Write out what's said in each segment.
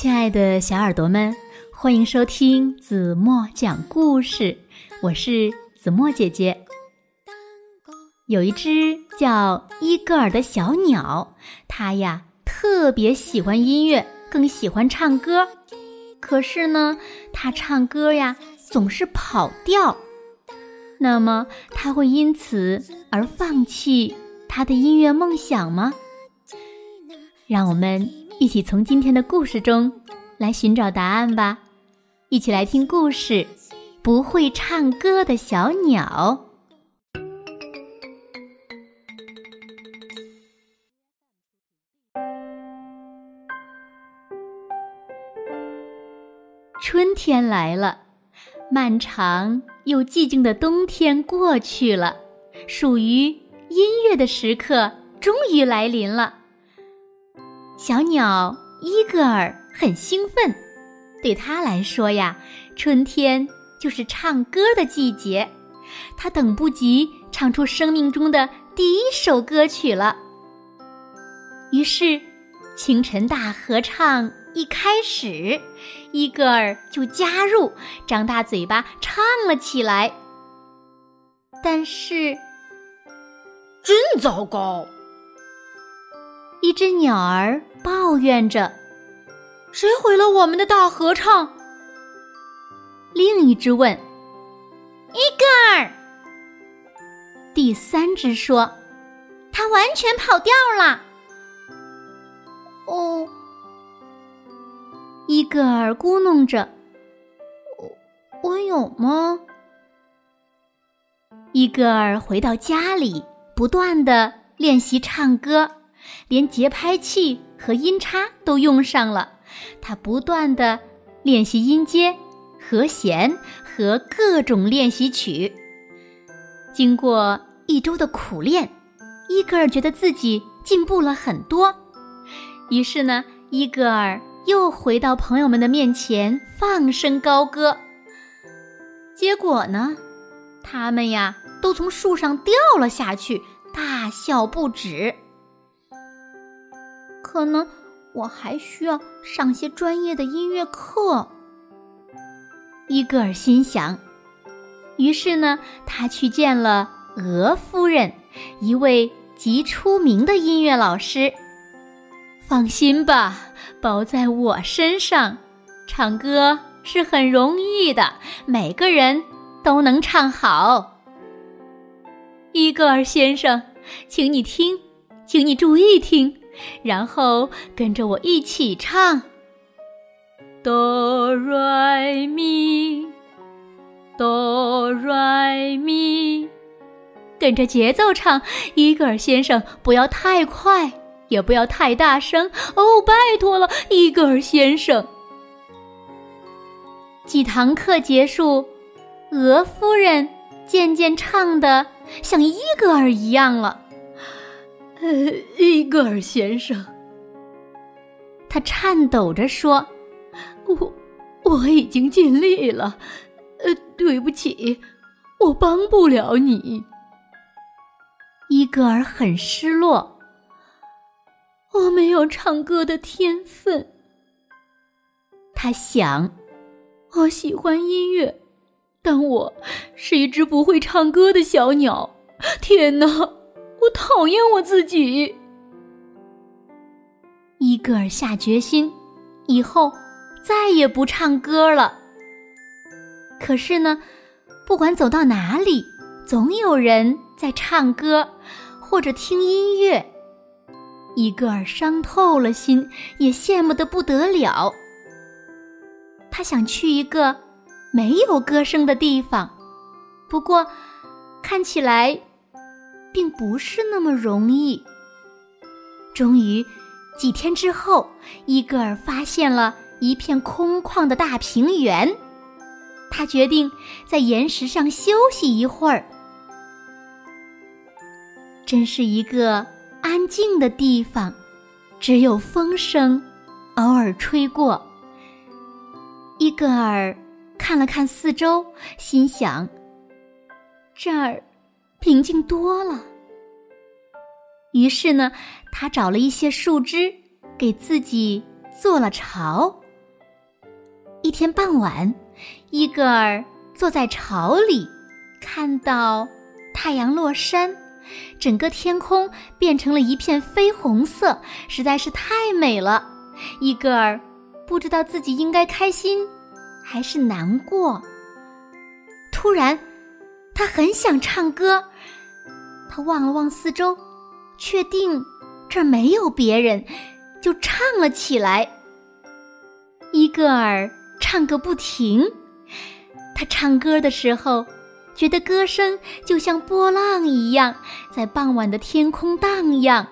亲爱的小耳朵们，欢迎收听子墨讲故事，我是子墨姐姐。有一只叫伊戈尔的小鸟，它呀特别喜欢音乐，更喜欢唱歌。可是呢，它唱歌呀总是跑调。那么，它会因此而放弃它的音乐梦想吗？让我们。一起从今天的故事中来寻找答案吧！一起来听故事《不会唱歌的小鸟》。春天来了，漫长又寂静的冬天过去了，属于音乐的时刻终于来临了。小鸟伊戈尔很兴奋，对他来说呀，春天就是唱歌的季节。他等不及唱出生命中的第一首歌曲了。于是，清晨大合唱一开始，伊戈尔就加入，张大嘴巴唱了起来。但是，真糟糕！一只鸟儿抱怨着：“谁毁了我们的大合唱？”另一只问：“伊戈尔。”第三只说：“它完全跑调了。”哦，伊戈尔咕哝着：“我我有吗？”伊戈尔回到家里，不断的练习唱歌。连节拍器和音叉都用上了，他不断的练习音阶、和弦和各种练习曲。经过一周的苦练，伊戈尔觉得自己进步了很多。于是呢，伊戈尔又回到朋友们的面前放声高歌。结果呢，他们呀都从树上掉了下去，大笑不止。可能我还需要上些专业的音乐课。伊戈尔心想。于是呢，他去见了俄夫人，一位极出名的音乐老师。放心吧，包在我身上。唱歌是很容易的，每个人都能唱好。伊戈尔先生，请你听，请你注意听。然后跟着我一起唱，哆来咪，哆来咪，跟着节奏唱。伊戈尔先生，不要太快，也不要太大声哦，拜托了，伊戈尔先生。几堂课结束，俄夫人渐渐唱的像伊戈尔一样了。呃，伊戈尔先生，他颤抖着说：“我我已经尽力了，呃，对不起，我帮不了你。”伊戈尔很失落，我没有唱歌的天分。他想，我喜欢音乐，但我是一只不会唱歌的小鸟。天哪！我讨厌我自己。伊戈尔下决心，以后再也不唱歌了。可是呢，不管走到哪里，总有人在唱歌或者听音乐。伊戈尔伤透了心，也羡慕的不得了。他想去一个没有歌声的地方，不过看起来。并不是那么容易。终于，几天之后，伊戈尔发现了一片空旷的大平原。他决定在岩石上休息一会儿。真是一个安静的地方，只有风声偶尔吹过。伊戈尔看了看四周，心想：这儿。平静多了。于是呢，他找了一些树枝，给自己做了巢，一天傍晚，伊戈尔坐在巢里，看到太阳落山，整个天空变成了一片绯红色，实在是太美了。伊戈尔不知道自己应该开心还是难过。突然，他很想唱歌，他望了望四周，确定这儿没有别人，就唱了起来。伊戈尔唱个不停，他唱歌的时候，觉得歌声就像波浪一样，在傍晚的天空荡漾。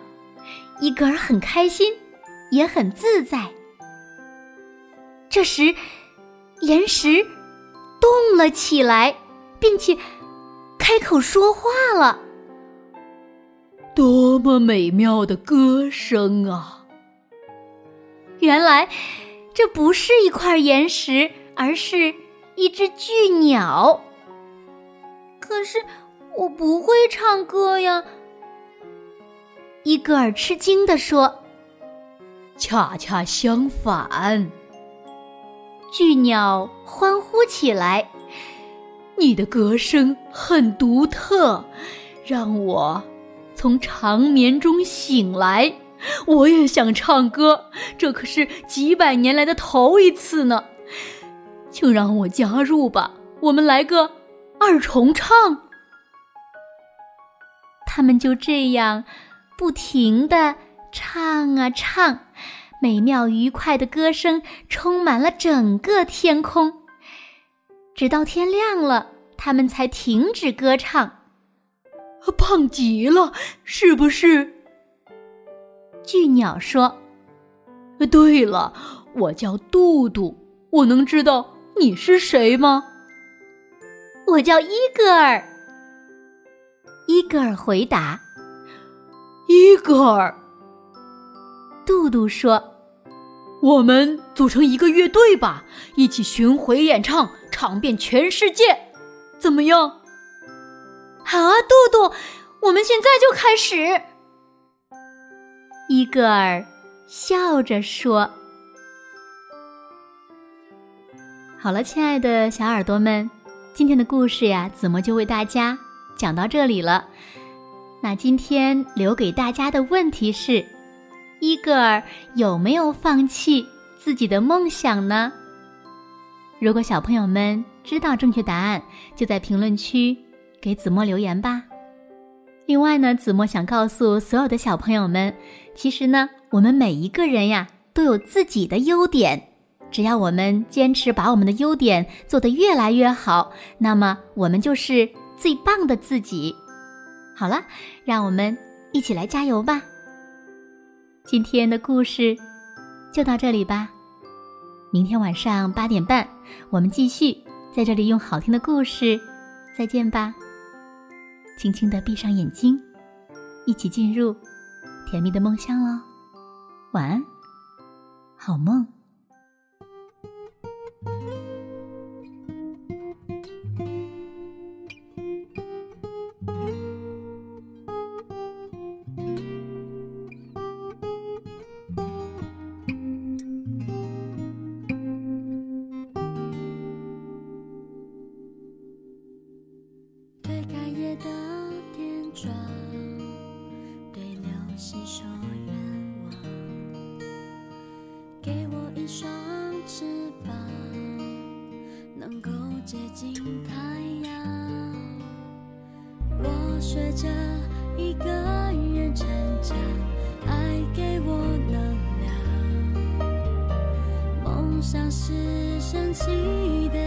伊戈尔很开心，也很自在。这时，岩石动了起来，并且开口说话了。多么美妙的歌声啊！原来。这不是一块岩石，而是一只巨鸟。可是我不会唱歌呀！伊戈尔吃惊地说：“恰恰相反。”巨鸟欢呼起来：“你的歌声很独特，让我从长眠中醒来。”我也想唱歌，这可是几百年来的头一次呢，请让我加入吧，我们来个二重唱。他们就这样不停的唱啊唱，美妙愉快的歌声充满了整个天空，直到天亮了，他们才停止歌唱。胖极了，是不是？巨鸟说：“对了，我叫杜杜，我能知道你是谁吗？”“我叫伊戈尔。”伊戈尔回答。“伊戈尔。”杜杜说：“我们组成一个乐队吧，一起巡回演唱，唱遍全世界，怎么样？”“好啊，杜杜，我们现在就开始。”伊戈尔笑着说：“好了，亲爱的小耳朵们，今天的故事呀，子墨就为大家讲到这里了。那今天留给大家的问题是：伊戈尔有没有放弃自己的梦想呢？如果小朋友们知道正确答案，就在评论区给子墨留言吧。”另外呢，子墨想告诉所有的小朋友们，其实呢，我们每一个人呀都有自己的优点，只要我们坚持把我们的优点做得越来越好，那么我们就是最棒的自己。好了，让我们一起来加油吧！今天的故事就到这里吧，明天晚上八点半，我们继续在这里用好听的故事再见吧。轻轻的闭上眼睛，一起进入甜蜜的梦乡喽。晚安，好梦。心说愿望给我一双翅膀能够接近太阳。我学着一个人成长爱给我能量。梦想是神奇的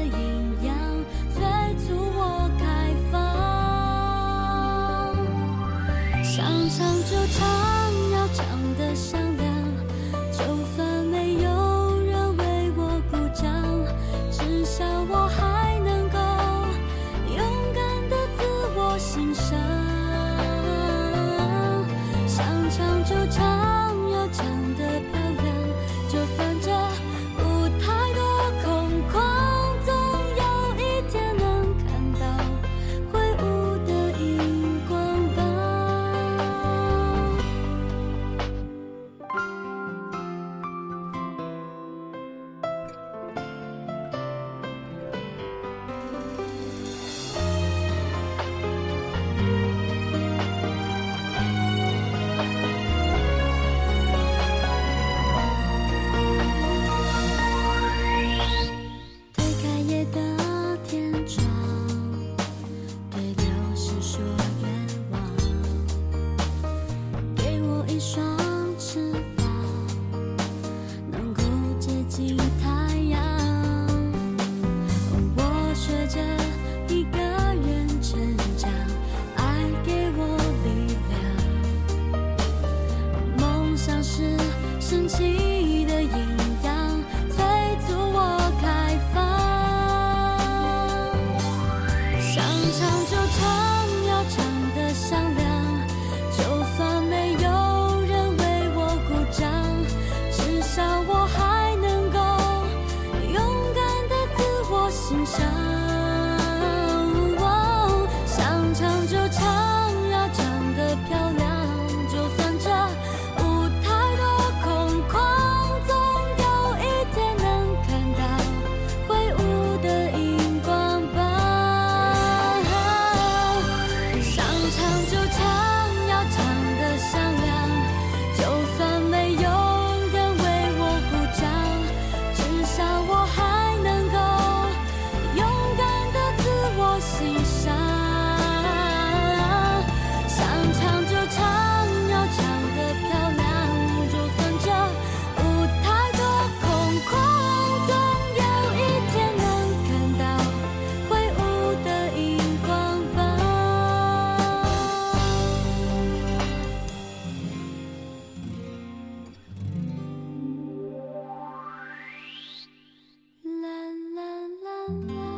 love.